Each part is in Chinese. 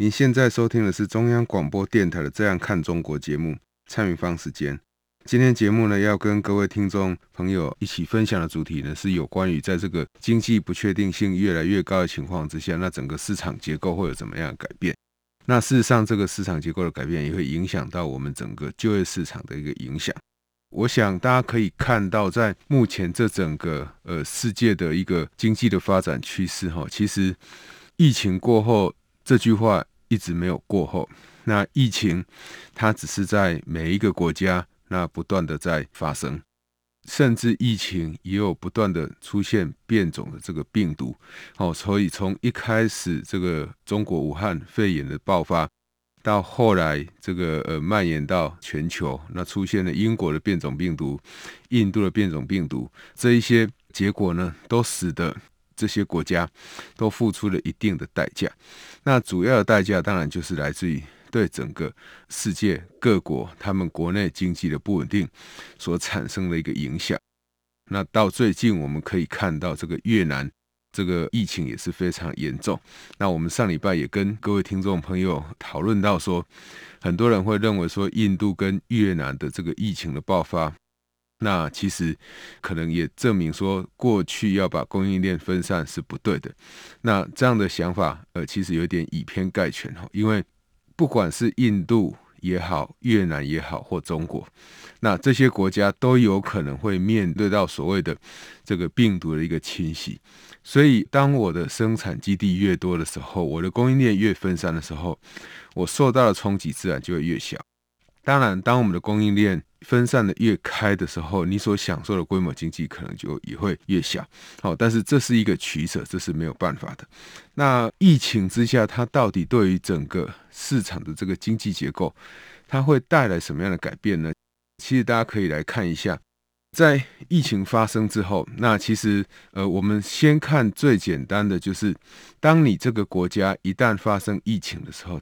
您现在收听的是中央广播电台的《这样看中国》节目，蔡明芳时间。今天节目呢，要跟各位听众朋友一起分享的主题呢，是有关于在这个经济不确定性越来越高的情况之下，那整个市场结构会有怎么样的改变？那事实上，这个市场结构的改变也会影响到我们整个就业市场的一个影响。我想大家可以看到，在目前这整个呃世界的一个经济的发展趋势哈，其实疫情过后这句话一直没有过后。那疫情它只是在每一个国家。那不断的在发生，甚至疫情也有不断的出现变种的这个病毒，哦，所以从一开始这个中国武汉肺炎的爆发，到后来这个呃蔓延到全球，那出现了英国的变种病毒、印度的变种病毒，这一些结果呢，都使得这些国家都付出了一定的代价。那主要的代价当然就是来自于。对整个世界各国，他们国内经济的不稳定所产生的一个影响。那到最近，我们可以看到这个越南这个疫情也是非常严重。那我们上礼拜也跟各位听众朋友讨论到说，很多人会认为说，印度跟越南的这个疫情的爆发，那其实可能也证明说，过去要把供应链分散是不对的。那这样的想法，呃，其实有点以偏概全哈，因为。不管是印度也好，越南也好，或中国，那这些国家都有可能会面对到所谓的这个病毒的一个侵袭。所以，当我的生产基地越多的时候，我的供应链越分散的时候，我受到的冲击自然就会越小。当然，当我们的供应链分散的越开的时候，你所享受的规模经济可能就也会越小。好，但是这是一个取舍，这是没有办法的。那疫情之下，它到底对于整个市场的这个经济结构，它会带来什么样的改变呢？其实大家可以来看一下，在疫情发生之后，那其实呃，我们先看最简单的，就是当你这个国家一旦发生疫情的时候。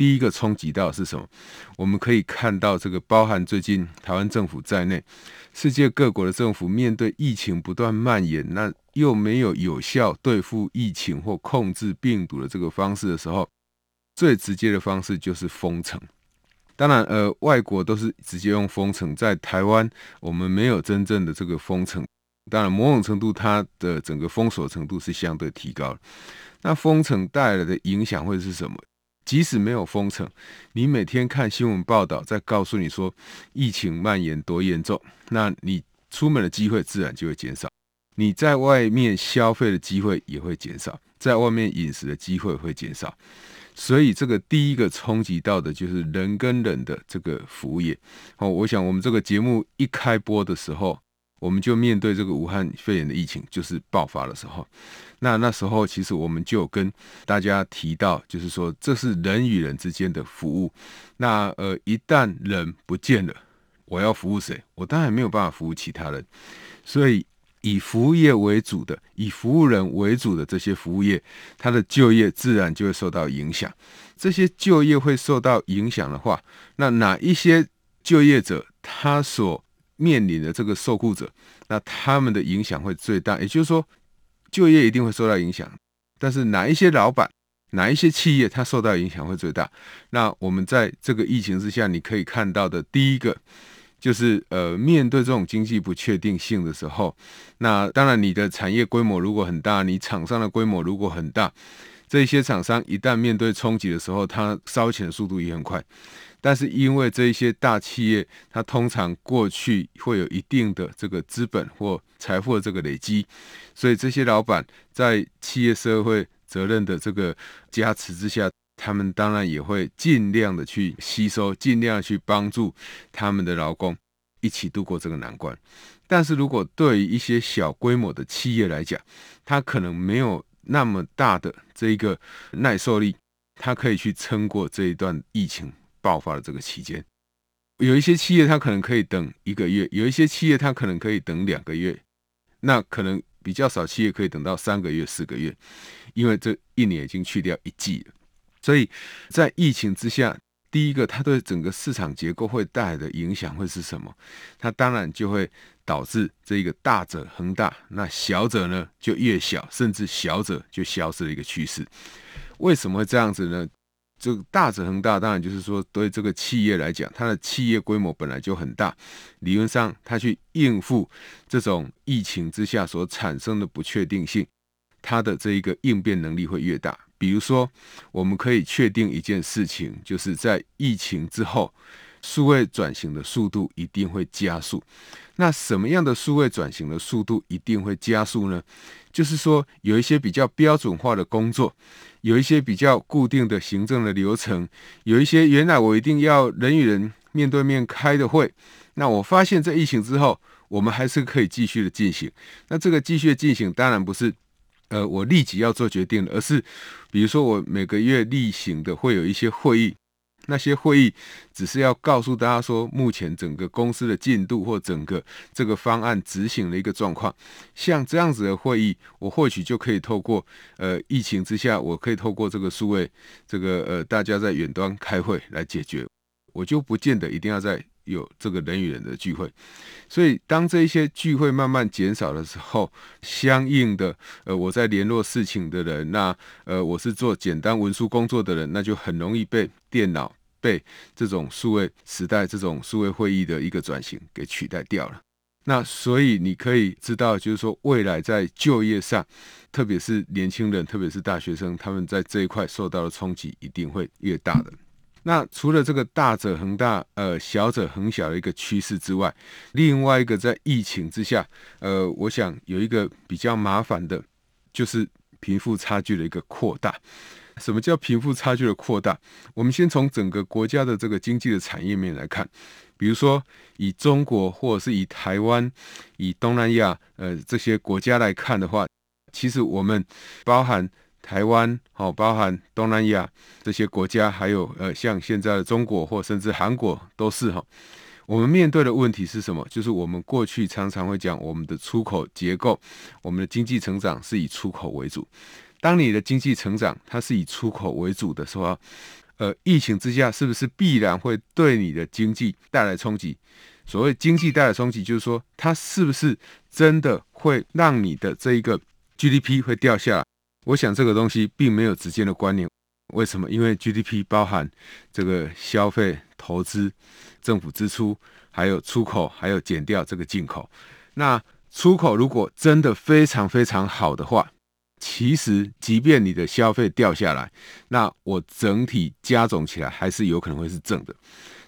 第一个冲击到是什么？我们可以看到，这个包含最近台湾政府在内，世界各国的政府面对疫情不断蔓延，那又没有有效对付疫情或控制病毒的这个方式的时候，最直接的方式就是封城。当然，呃，外国都是直接用封城，在台湾我们没有真正的这个封城。当然，某种程度它的整个封锁程度是相对提高。那封城带来的影响会是什么？即使没有封城，你每天看新闻报道，在告诉你说疫情蔓延多严重，那你出门的机会自然就会减少，你在外面消费的机会也会减少，在外面饮食的机会会减少。所以，这个第一个冲击到的就是人跟人的这个服务业。哦，我想我们这个节目一开播的时候。我们就面对这个武汉肺炎的疫情，就是爆发的时候，那那时候其实我们就跟大家提到，就是说这是人与人之间的服务。那呃，一旦人不见了，我要服务谁？我当然没有办法服务其他人。所以以服务业为主的、以服务人为主的这些服务业，它的就业自然就会受到影响。这些就业会受到影响的话，那哪一些就业者他所面临的这个受雇者，那他们的影响会最大，也就是说，就业一定会受到影响。但是哪一些老板、哪一些企业，它受到影响会最大？那我们在这个疫情之下，你可以看到的第一个，就是呃，面对这种经济不确定性的时候，那当然你的产业规模如果很大，你厂商的规模如果很大，这些厂商一旦面对冲击的时候，它烧钱的速度也很快。但是因为这一些大企业，它通常过去会有一定的这个资本或财富的这个累积，所以这些老板在企业社会责任的这个加持之下，他们当然也会尽量的去吸收，尽量去帮助他们的劳工一起度过这个难关。但是如果对于一些小规模的企业来讲，它可能没有那么大的这一个耐受力。它可以去撑过这一段疫情爆发的这个期间。有一些企业它可能可以等一个月，有一些企业它可能可以等两个月，那可能比较少企业可以等到三个月、四个月，因为这一年已经去掉一季了。所以在疫情之下，第一个它对整个市场结构会带来的影响会是什么？它当然就会导致这一个大者恒大，那小者呢就越小，甚至小者就消失的一个趋势。为什么会这样子呢？这个大者恒大，当然就是说，对这个企业来讲，它的企业规模本来就很大，理论上它去应付这种疫情之下所产生的不确定性，它的这一个应变能力会越大。比如说，我们可以确定一件事情，就是在疫情之后，数位转型的速度一定会加速。那什么样的数位转型的速度一定会加速呢？就是说，有一些比较标准化的工作，有一些比较固定的行政的流程，有一些原来我一定要人与人面对面开的会，那我发现，在疫情之后，我们还是可以继续的进行。那这个继续的进行，当然不是，呃，我立即要做决定的，而是，比如说我每个月例行的会有一些会议。那些会议只是要告诉大家说，目前整个公司的进度或整个这个方案执行的一个状况。像这样子的会议，我或许就可以透过呃疫情之下，我可以透过这个数位这个呃大家在远端开会来解决，我就不见得一定要在有这个人与人的聚会。所以当这一些聚会慢慢减少的时候，相应的呃我在联络事情的人，那呃我是做简单文书工作的人，那就很容易被电脑。被这种数位时代、这种数位会议的一个转型给取代掉了。那所以你可以知道，就是说未来在就业上，特别是年轻人，特别是大学生，他们在这一块受到的冲击一定会越大的。那除了这个大者恒大，呃，小者恒小的一个趋势之外，另外一个在疫情之下，呃，我想有一个比较麻烦的，就是贫富差距的一个扩大。什么叫贫富差距的扩大？我们先从整个国家的这个经济的产业面来看，比如说以中国或者是以台湾、以东南亚呃这些国家来看的话，其实我们包含台湾哦，包含东南亚这些国家，还有呃像现在的中国或甚至韩国都是哈。我们面对的问题是什么？就是我们过去常常会讲我们的出口结构，我们的经济成长是以出口为主。当你的经济成长它是以出口为主的时候，呃，疫情之下是不是必然会对你的经济带来冲击？所谓经济带来冲击，就是说它是不是真的会让你的这一个 GDP 会掉下来？我想这个东西并没有直接的关联。为什么？因为 GDP 包含这个消费、投资、政府支出，还有出口，还有减掉这个进口。那出口如果真的非常非常好的话，其实，即便你的消费掉下来，那我整体加总起来还是有可能会是正的。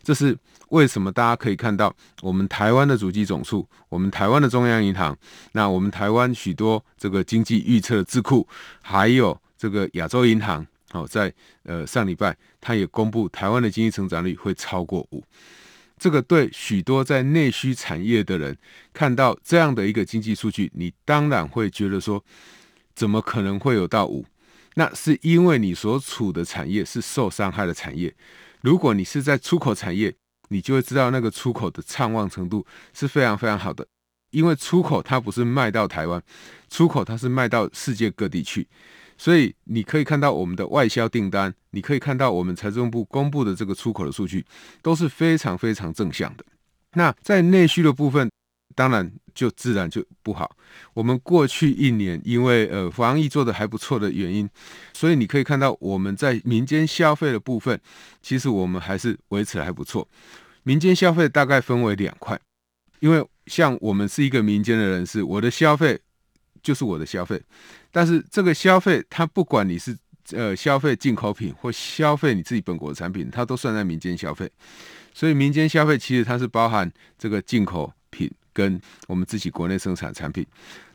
这是为什么？大家可以看到，我们台湾的主机总数，我们台湾的中央银行，那我们台湾许多这个经济预测智库，还有这个亚洲银行，好，在呃上礼拜，它也公布台湾的经济成长率会超过五。这个对许多在内需产业的人看到这样的一个经济数据，你当然会觉得说。怎么可能会有到五？那是因为你所处的产业是受伤害的产业。如果你是在出口产业，你就会知道那个出口的畅旺程度是非常非常好的。因为出口它不是卖到台湾，出口它是卖到世界各地去。所以你可以看到我们的外销订单，你可以看到我们财政部公布的这个出口的数据都是非常非常正向的。那在内需的部分，当然就自然就不好。我们过去一年因为呃防疫做得还不错的原因，所以你可以看到我们在民间消费的部分，其实我们还是维持得还不错。民间消费大概分为两块，因为像我们是一个民间的人士，我的消费就是我的消费，但是这个消费它不管你是呃消费进口品或消费你自己本国的产品，它都算在民间消费。所以民间消费其实它是包含这个进口品。跟我们自己国内生产产品，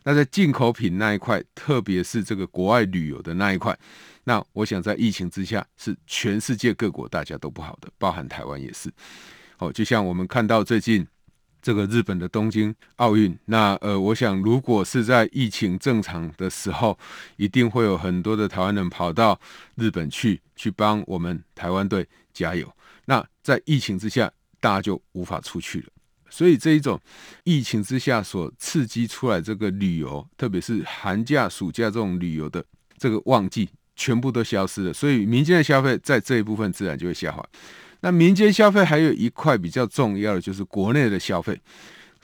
那在进口品那一块，特别是这个国外旅游的那一块，那我想在疫情之下，是全世界各国大家都不好的，包含台湾也是。哦，就像我们看到最近这个日本的东京奥运，那呃，我想如果是在疫情正常的时候，一定会有很多的台湾人跑到日本去，去帮我们台湾队加油。那在疫情之下，大家就无法出去了，所以这一种疫情之下所刺激出来这个旅游，特别是寒假、暑假这种旅游的这个旺季，全部都消失了，所以民间的消费在这一部分自然就会下滑。那民间消费还有一块比较重要的，就是国内的消费。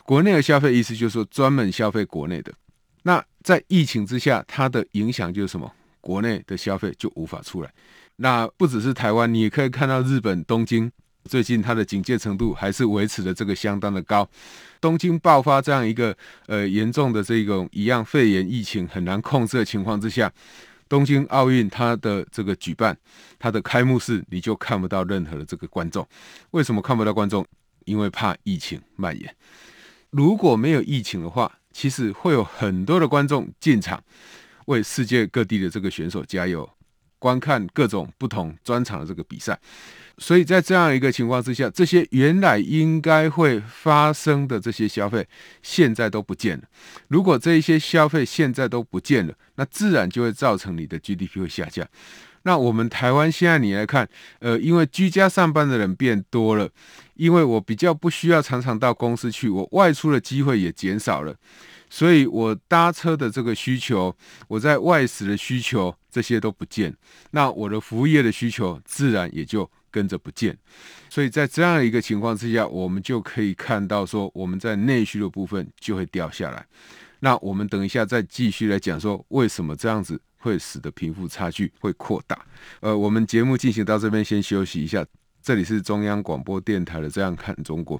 国内的消费意思就是说专门消费国内的。那在疫情之下，它的影响就是什么？国内的消费就无法出来。那不只是台湾，你也可以看到日本东京最近它的警戒程度还是维持的这个相当的高。东京爆发这样一个呃严重的这种一样肺炎疫情很难控制的情况之下。东京奥运它的这个举办，它的开幕式你就看不到任何的这个观众。为什么看不到观众？因为怕疫情蔓延。如果没有疫情的话，其实会有很多的观众进场为世界各地的这个选手加油，观看各种不同专场的这个比赛。所以在这样一个情况之下，这些原来应该会发生的这些消费，现在都不见了。如果这一些消费现在都不见了，那自然就会造成你的 GDP 会下降。那我们台湾现在你来看，呃，因为居家上班的人变多了，因为我比较不需要常常到公司去，我外出的机会也减少了，所以我搭车的这个需求，我在外食的需求，这些都不见，那我的服务业的需求自然也就。跟着不见，所以在这样一个情况之下，我们就可以看到说，我们在内需的部分就会掉下来。那我们等一下再继续来讲说，为什么这样子会使得贫富差距会扩大。呃，我们节目进行到这边，先休息一下。这里是中央广播电台的《这样看中国》，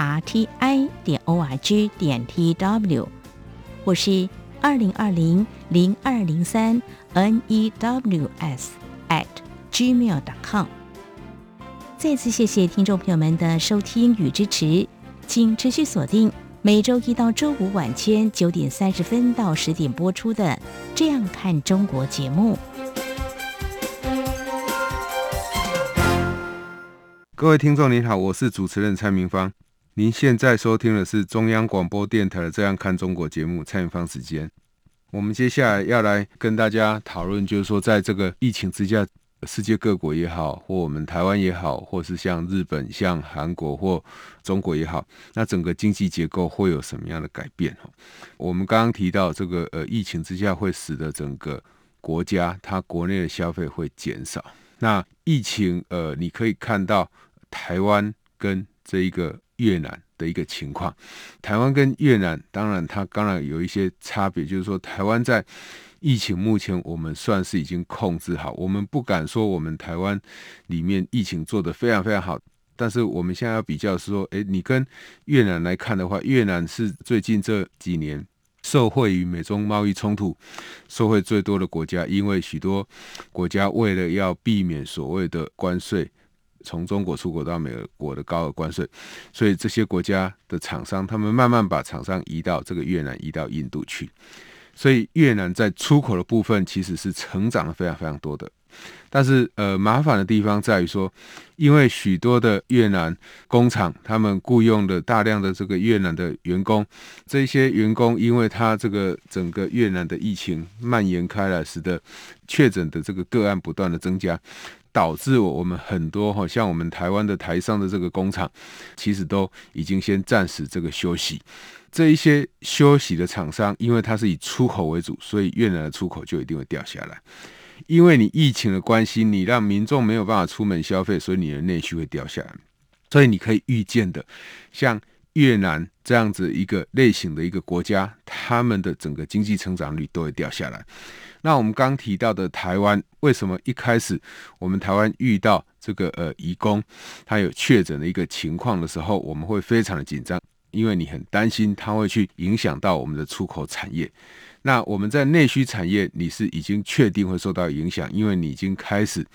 rti 点 org 点 tw，或是二零二零零二零三。news at gmail.com。再次谢谢听众朋友们的收听与支持，请持续锁定每周一到周五晚间九点三十分到十点播出的《这样看中国》节目。各位听众您好，我是主持人蔡明芳，您现在收听的是中央广播电台的《这样看中国》节目，蔡明芳时间。我们接下来要来跟大家讨论，就是说，在这个疫情之下，世界各国也好，或我们台湾也好，或是像日本、像韩国或中国也好，那整个经济结构会有什么样的改变？我们刚刚提到这个呃，疫情之下会使得整个国家它国内的消费会减少。那疫情呃，你可以看到台湾跟这一个越南。的一个情况，台湾跟越南当然它当然有一些差别，就是说台湾在疫情目前我们算是已经控制好，我们不敢说我们台湾里面疫情做得非常非常好，但是我们现在要比较是说，诶，你跟越南来看的话，越南是最近这几年受惠于美中贸易冲突受惠最多的国家，因为许多国家为了要避免所谓的关税。从中国出口到美国的高额关税，所以这些国家的厂商，他们慢慢把厂商移到这个越南，移到印度去。所以越南在出口的部分其实是成长了非常非常多的。但是呃，麻烦的地方在于说，因为许多的越南工厂，他们雇佣的大量的这个越南的员工，这些员工因为他这个整个越南的疫情蔓延开来，使得确诊的这个个案不断的增加。导致我们很多哈，像我们台湾的台商的这个工厂，其实都已经先暂时这个休息。这一些休息的厂商，因为它是以出口为主，所以越南的出口就一定会掉下来。因为你疫情的关系，你让民众没有办法出门消费，所以你的内需会掉下来。所以你可以预见的，像。越南这样子一个类型的一个国家，他们的整个经济成长率都会掉下来。那我们刚提到的台湾，为什么一开始我们台湾遇到这个呃移工他有确诊的一个情况的时候，我们会非常的紧张，因为你很担心他会去影响到我们的出口产业。那我们在内需产业，你是已经确定会受到影响，因为你已经开始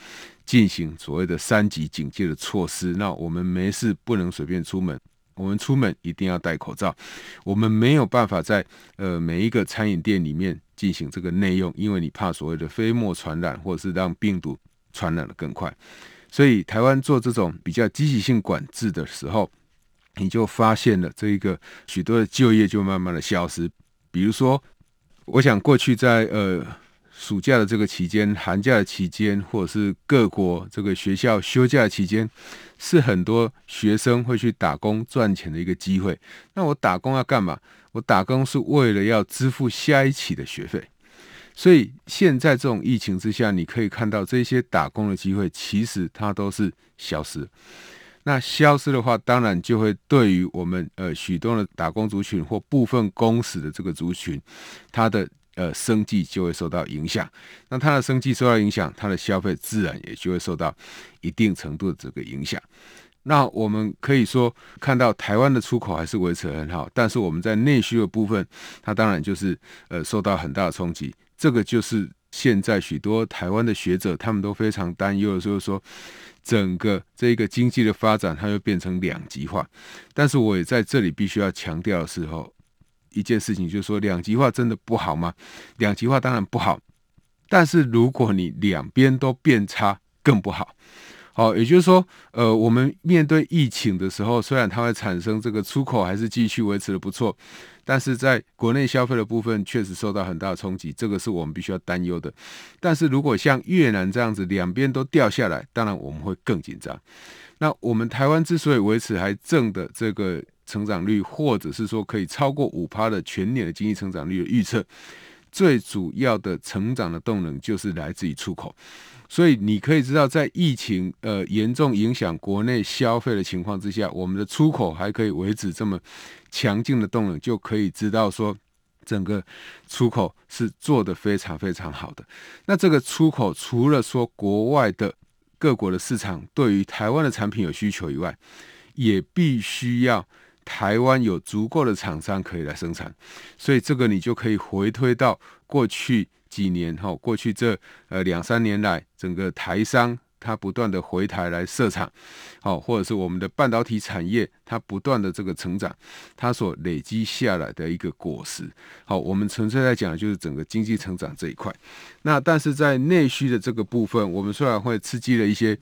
进行所谓的三级警戒的措施。那我们没事不能随便出门。我们出门一定要戴口罩，我们没有办法在呃每一个餐饮店里面进行这个内用，因为你怕所谓的飞沫传染，或者是让病毒传染得更快。所以台湾做这种比较积极性管制的时候，你就发现了这一个许多的就业就慢慢的消失。比如说，我想过去在呃。暑假的这个期间，寒假的期间，或者是各国这个学校休假期间，是很多学生会去打工赚钱的一个机会。那我打工要干嘛？我打工是为了要支付下一期的学费。所以现在这种疫情之下，你可以看到这些打工的机会，其实它都是消失。那消失的话，当然就会对于我们呃许多的打工族群或部分工时的这个族群，它的。呃，生计就会受到影响。那他的生计受到影响，他的消费自然也就会受到一定程度的这个影响。那我们可以说，看到台湾的出口还是维持得很好，但是我们在内需的部分，它当然就是呃受到很大的冲击。这个就是现在许多台湾的学者他们都非常担忧的，就是说整个这一个经济的发展，它又变成两极化。但是我也在这里必须要强调的时候。一件事情就是说，两极化真的不好吗？两极化当然不好，但是如果你两边都变差，更不好。好，也就是说，呃，我们面对疫情的时候，虽然它会产生这个出口还是继续维持的不错，但是在国内消费的部分确实受到很大的冲击，这个是我们必须要担忧的。但是如果像越南这样子，两边都掉下来，当然我们会更紧张。那我们台湾之所以维持还正的这个。成长率，或者是说可以超过五趴的全年的经济成长率的预测，最主要的成长的动能就是来自于出口。所以你可以知道，在疫情呃严重影响国内消费的情况之下，我们的出口还可以维持这么强劲的动能，就可以知道说整个出口是做得非常非常好的。那这个出口除了说国外的各国的市场对于台湾的产品有需求以外，也必须要。台湾有足够的厂商可以来生产，所以这个你就可以回推到过去几年哈，过去这呃两三年来，整个台商。它不断的回台来设厂，好，或者是我们的半导体产业，它不断的这个成长，它所累积下来的一个果实。好，我们纯粹在讲的就是整个经济成长这一块。那但是在内需的这个部分，我们虽然会刺激了一些，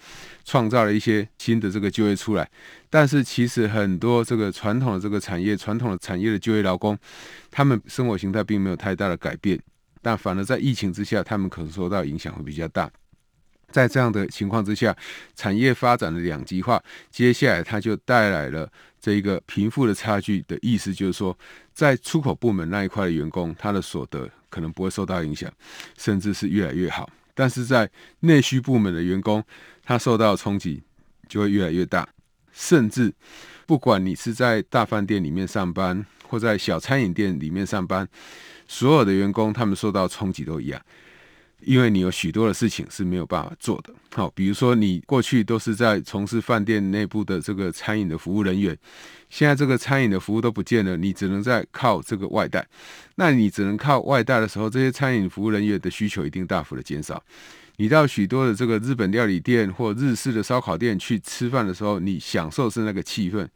创造了一些新的这个就业出来，但是其实很多这个传统的这个产业，传统的产业的就业劳工，他们生活形态并没有太大的改变，但反而在疫情之下，他们可能受到影响会比较大。在这样的情况之下，产业发展的两极化，接下来它就带来了这一个贫富的差距的意思，就是说，在出口部门那一块的员工，他的所得可能不会受到影响，甚至是越来越好；但是在内需部门的员工，他受到冲击就会越来越大，甚至不管你是在大饭店里面上班，或在小餐饮店里面上班，所有的员工他们受到冲击都一样。因为你有许多的事情是没有办法做的，好，比如说你过去都是在从事饭店内部的这个餐饮的服务人员，现在这个餐饮的服务都不见了，你只能在靠这个外带。那你只能靠外带的时候，这些餐饮服务人员的需求一定大幅的减少。你到许多的这个日本料理店或日式的烧烤店去吃饭的时候，你享受是那个气氛。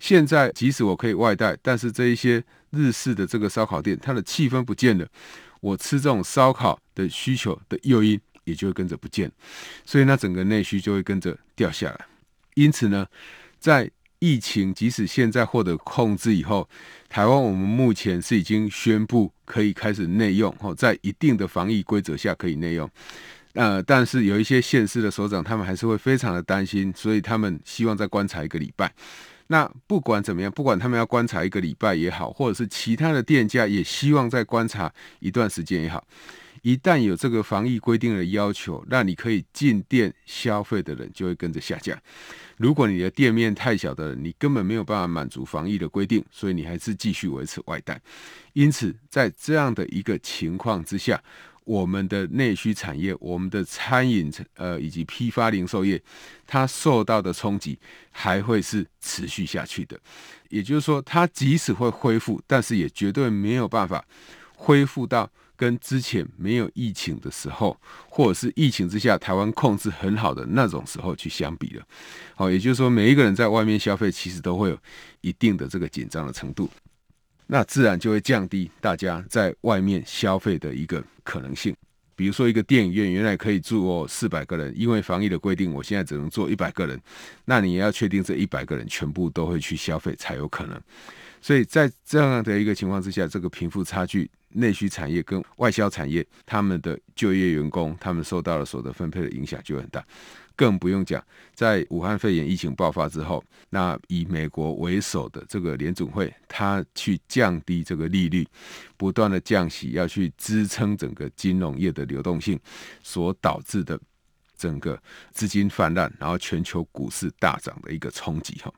现在即使我可以外带，但是这一些日式的这个烧烤店，它的气氛不见了。我吃这种烧烤的需求的诱因也就会跟着不见，所以那整个内需就会跟着掉下来。因此呢，在疫情即使现在获得控制以后，台湾我们目前是已经宣布可以开始内用，哦，在一定的防疫规则下可以内用。呃，但是有一些县市的首长，他们还是会非常的担心，所以他们希望再观察一个礼拜。那不管怎么样，不管他们要观察一个礼拜也好，或者是其他的店家也希望再观察一段时间也好，一旦有这个防疫规定的要求，那你可以进店消费的人就会跟着下降。如果你的店面太小的，你根本没有办法满足防疫的规定，所以你还是继续维持外带。因此，在这样的一个情况之下，我们的内需产业、我们的餐饮呃以及批发零售业，它受到的冲击还会是持续下去的。也就是说，它即使会恢复，但是也绝对没有办法恢复到跟之前没有疫情的时候，或者是疫情之下台湾控制很好的那种时候去相比了。好，也就是说，每一个人在外面消费，其实都会有一定的这个紧张的程度。那自然就会降低大家在外面消费的一个可能性。比如说，一个电影院原来可以坐四百个人，因为防疫的规定，我现在只能坐一百个人。那你也要确定这一百个人全部都会去消费才有可能。所以在这样的一个情况之下，这个贫富差距、内需产业跟外销产业，他们的就业员工，他们受到了所得分配的影响就很大。更不用讲，在武汉肺炎疫情爆发之后，那以美国为首的这个联准会，它去降低这个利率，不断的降息，要去支撑整个金融业的流动性，所导致的整个资金泛滥，然后全球股市大涨的一个冲击哈。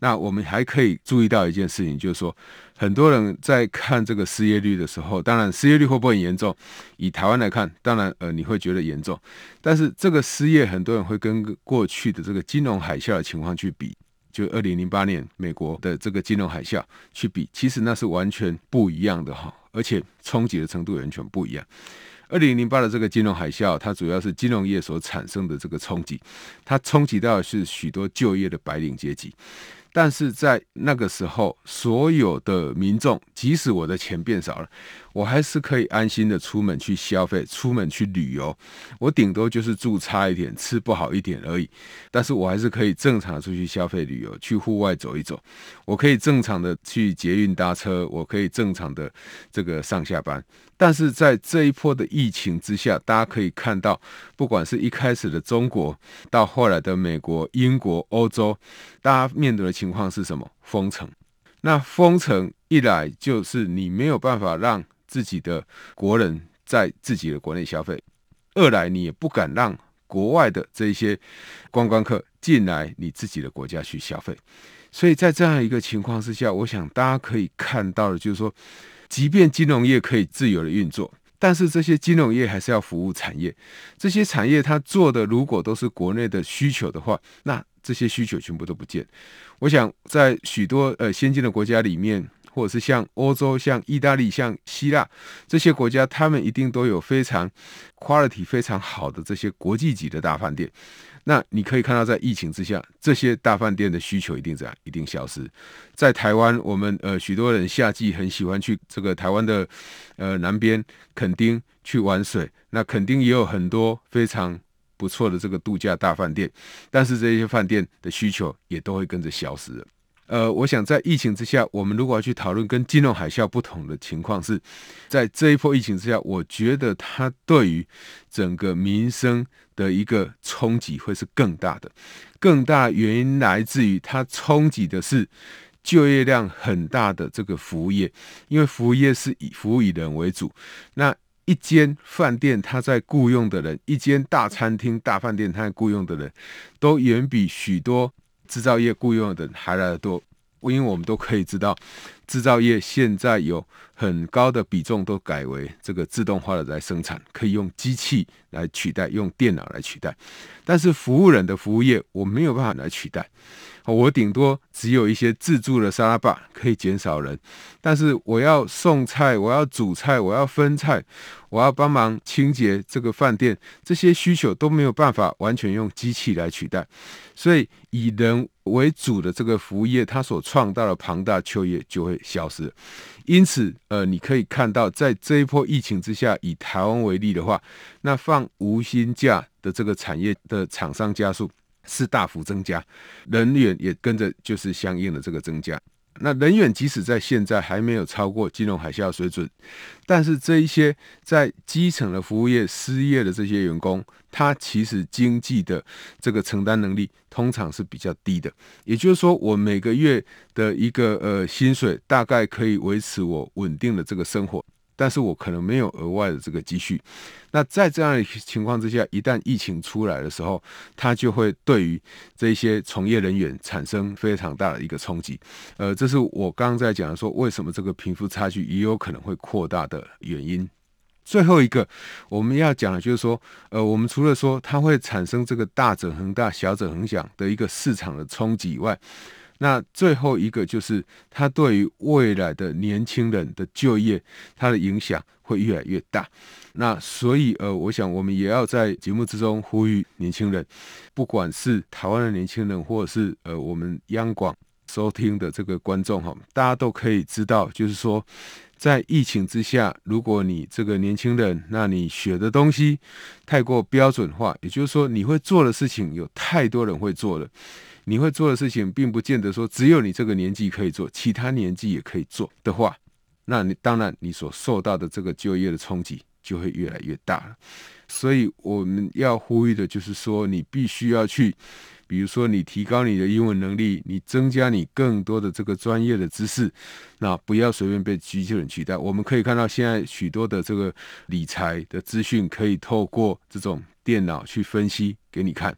那我们还可以注意到一件事情，就是说，很多人在看这个失业率的时候，当然失业率会不会很严重？以台湾来看，当然呃你会觉得严重，但是这个失业很多人会跟过去的这个金融海啸的情况去比，就二零零八年美国的这个金融海啸去比，其实那是完全不一样的哈，而且冲击的程度完全不一样。二零零八的这个金融海啸，它主要是金融业所产生的这个冲击，它冲击到的是许多就业的白领阶级。但是在那个时候，所有的民众，即使我的钱变少了，我还是可以安心的出门去消费，出门去旅游。我顶多就是住差一点，吃不好一点而已。但是我还是可以正常出去消费、旅游，去户外走一走。我可以正常的去捷运搭车，我可以正常的这个上下班。但是在这一波的疫情之下，大家可以看到，不管是一开始的中国，到后来的美国、英国、欧洲，大家面对的情况是什么？封城。那封城一来，就是你没有办法让自己的国人在自己的国内消费；二来，你也不敢让国外的这一些观光客进来你自己的国家去消费。所以在这样一个情况之下，我想大家可以看到的，就是说。即便金融业可以自由的运作，但是这些金融业还是要服务产业。这些产业它做的如果都是国内的需求的话，那这些需求全部都不见。我想在许多呃先进的国家里面，或者是像欧洲、像意大利、像希腊这些国家，他们一定都有非常 quality 非常好的这些国际级的大饭店。那你可以看到，在疫情之下，这些大饭店的需求一定怎样？一定消失。在台湾，我们呃许多人夏季很喜欢去这个台湾的呃南边垦丁去玩水，那垦丁也有很多非常不错的这个度假大饭店，但是这些饭店的需求也都会跟着消失了。呃，我想在疫情之下，我们如果要去讨论跟金融海啸不同的情况是，在这一波疫情之下，我觉得它对于整个民生的一个冲击会是更大的，更大原因来自于它冲击的是就业量很大的这个服务业，因为服务业是以服务以人为主，那一间饭店它在雇佣的人，一间大餐厅、大饭店它在雇佣的人，都远比许多。制造业雇佣的还来的多，因为我们都可以知道，制造业现在有很高的比重都改为这个自动化的来生产，可以用机器来取代，用电脑来取代。但是服务人的服务业，我没有办法来取代。我顶多只有一些自助的沙拉吧可以减少人，但是我要送菜，我要煮菜，我要分菜，我要帮忙清洁这个饭店，这些需求都没有办法完全用机器来取代，所以以人为主的这个服务业，它所创造的庞大就业就会消失。因此，呃，你可以看到，在这一波疫情之下，以台湾为例的话，那放无薪假的这个产业的厂商加速。是大幅增加，人员也跟着就是相应的这个增加。那人员即使在现在还没有超过金融海啸水准，但是这一些在基层的服务业失业的这些员工，他其实经济的这个承担能力通常是比较低的。也就是说，我每个月的一个呃薪水大概可以维持我稳定的这个生活。但是我可能没有额外的这个积蓄。那在这样的情况之下，一旦疫情出来的时候，它就会对于这些从业人员产生非常大的一个冲击。呃，这是我刚刚在讲的说，为什么这个贫富差距也有可能会扩大的原因。最后一个我们要讲的就是说，呃，我们除了说它会产生这个大者恒大、小者恒小的一个市场的冲击以外，那最后一个就是它对于未来的年轻人的就业，它的影响会越来越大。那所以，呃，我想我们也要在节目之中呼吁年轻人，不管是台湾的年轻人，或者是呃我们央广收听的这个观众哈，大家都可以知道，就是说。在疫情之下，如果你这个年轻人，那你学的东西太过标准化，也就是说，你会做的事情有太多人会做了，你会做的事情并不见得说只有你这个年纪可以做，其他年纪也可以做的话，那你当然你所受到的这个就业的冲击就会越来越大了。所以我们要呼吁的就是说，你必须要去。比如说，你提高你的英文能力，你增加你更多的这个专业的知识，那不要随便被机器人取代。我们可以看到，现在许多的这个理财的资讯可以透过这种电脑去分析给你看。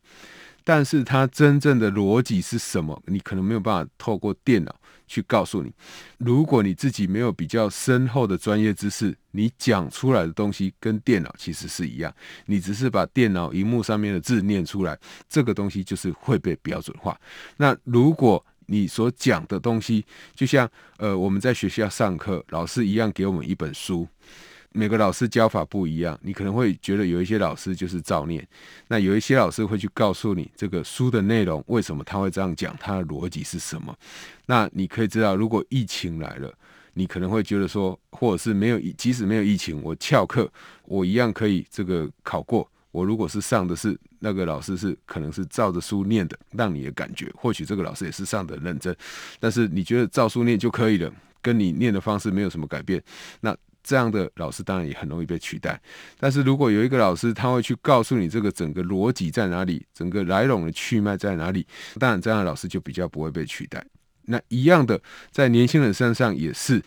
但是它真正的逻辑是什么？你可能没有办法透过电脑去告诉你。如果你自己没有比较深厚的专业知识，你讲出来的东西跟电脑其实是一样。你只是把电脑荧幕上面的字念出来，这个东西就是会被标准化。那如果你所讲的东西，就像呃我们在学校上课，老师一样给我们一本书。每个老师教法不一样，你可能会觉得有一些老师就是照念，那有一些老师会去告诉你这个书的内容为什么他会这样讲，他的逻辑是什么。那你可以知道，如果疫情来了，你可能会觉得说，或者是没有，即使没有疫情，我翘课，我一样可以这个考过。我如果是上的是那个老师是可能是照着书念的，让你的感觉，或许这个老师也是上的认真，但是你觉得照书念就可以了，跟你念的方式没有什么改变，那。这样的老师当然也很容易被取代，但是如果有一个老师，他会去告诉你这个整个逻辑在哪里，整个来龙的去脉在哪里，当然这样的老师就比较不会被取代。那一样的，在年轻人身上也是，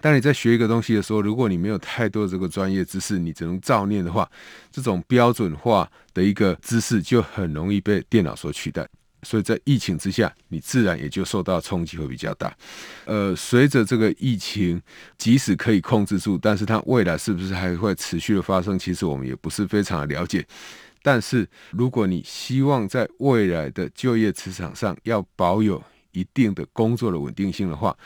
当你在学一个东西的时候，如果你没有太多这个专业知识，你只能照念的话，这种标准化的一个知识就很容易被电脑所取代。所以在疫情之下，你自然也就受到冲击会比较大。呃，随着这个疫情，即使可以控制住，但是它未来是不是还会持续的发生，其实我们也不是非常的了解。但是如果你希望在未来的就业市场上要保有一定的工作的稳定性的话，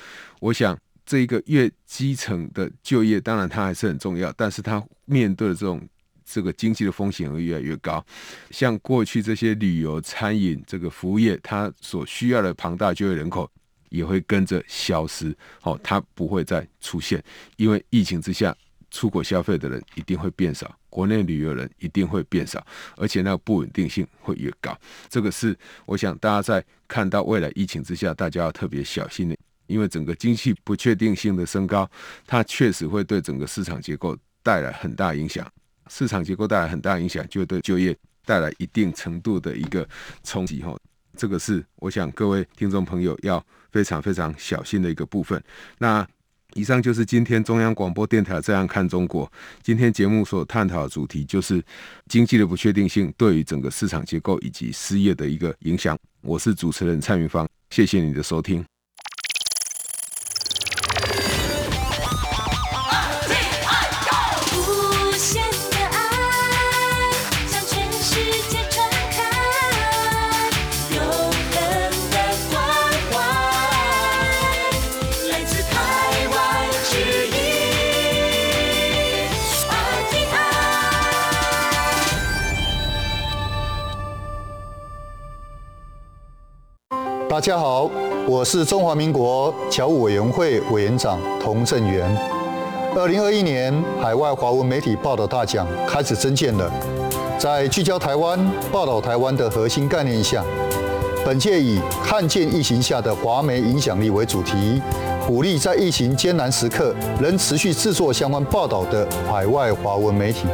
我想这一个越基层的就业，当然它还是很重要，但是它面对的这种。这个经济的风险会越来越高，像过去这些旅游、餐饮这个服务业，它所需要的庞大就业人口也会跟着消失。哦，它不会再出现，因为疫情之下，出国消费的人一定会变少，国内旅游人一定会变少，而且那个不稳定性会越高。这个是我想大家在看到未来疫情之下，大家要特别小心的，因为整个经济不确定性的升高，它确实会对整个市场结构带来很大影响。市场结构带来很大影响，就会对就业带来一定程度的一个冲击。哈，这个是我想各位听众朋友要非常非常小心的一个部分。那以上就是今天中央广播电台《这样看中国》今天节目所探讨的主题，就是经济的不确定性对于整个市场结构以及失业的一个影响。我是主持人蔡云芳，谢谢你的收听。大家好，我是中华民国侨务委员会委员长童振源。二零二一年海外华文媒体报道大奖开始征件了，在聚焦台湾、报道台湾的核心概念下，本届以“看见疫情下的华媒影响力”为主题，鼓励在疫情艰难时刻仍持续制作相关报道的海外华文媒体。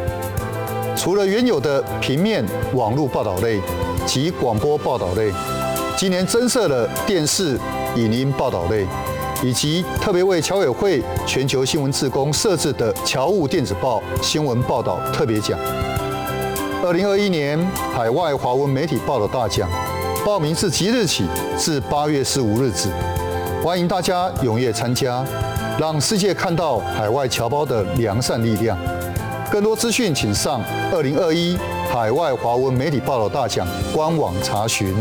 除了原有的平面、网络报道类及广播报道类。今年增设了电视、影音报道类，以及特别为侨委会全球新闻志工设置的侨务电子报新闻报道特别奖。二零二一年海外华文媒体报道大奖，报名自即日起至八月十五日止，欢迎大家踊跃参加，让世界看到海外侨胞的良善力量。更多资讯，请上二零二一海外华文媒体报道大奖官网查询。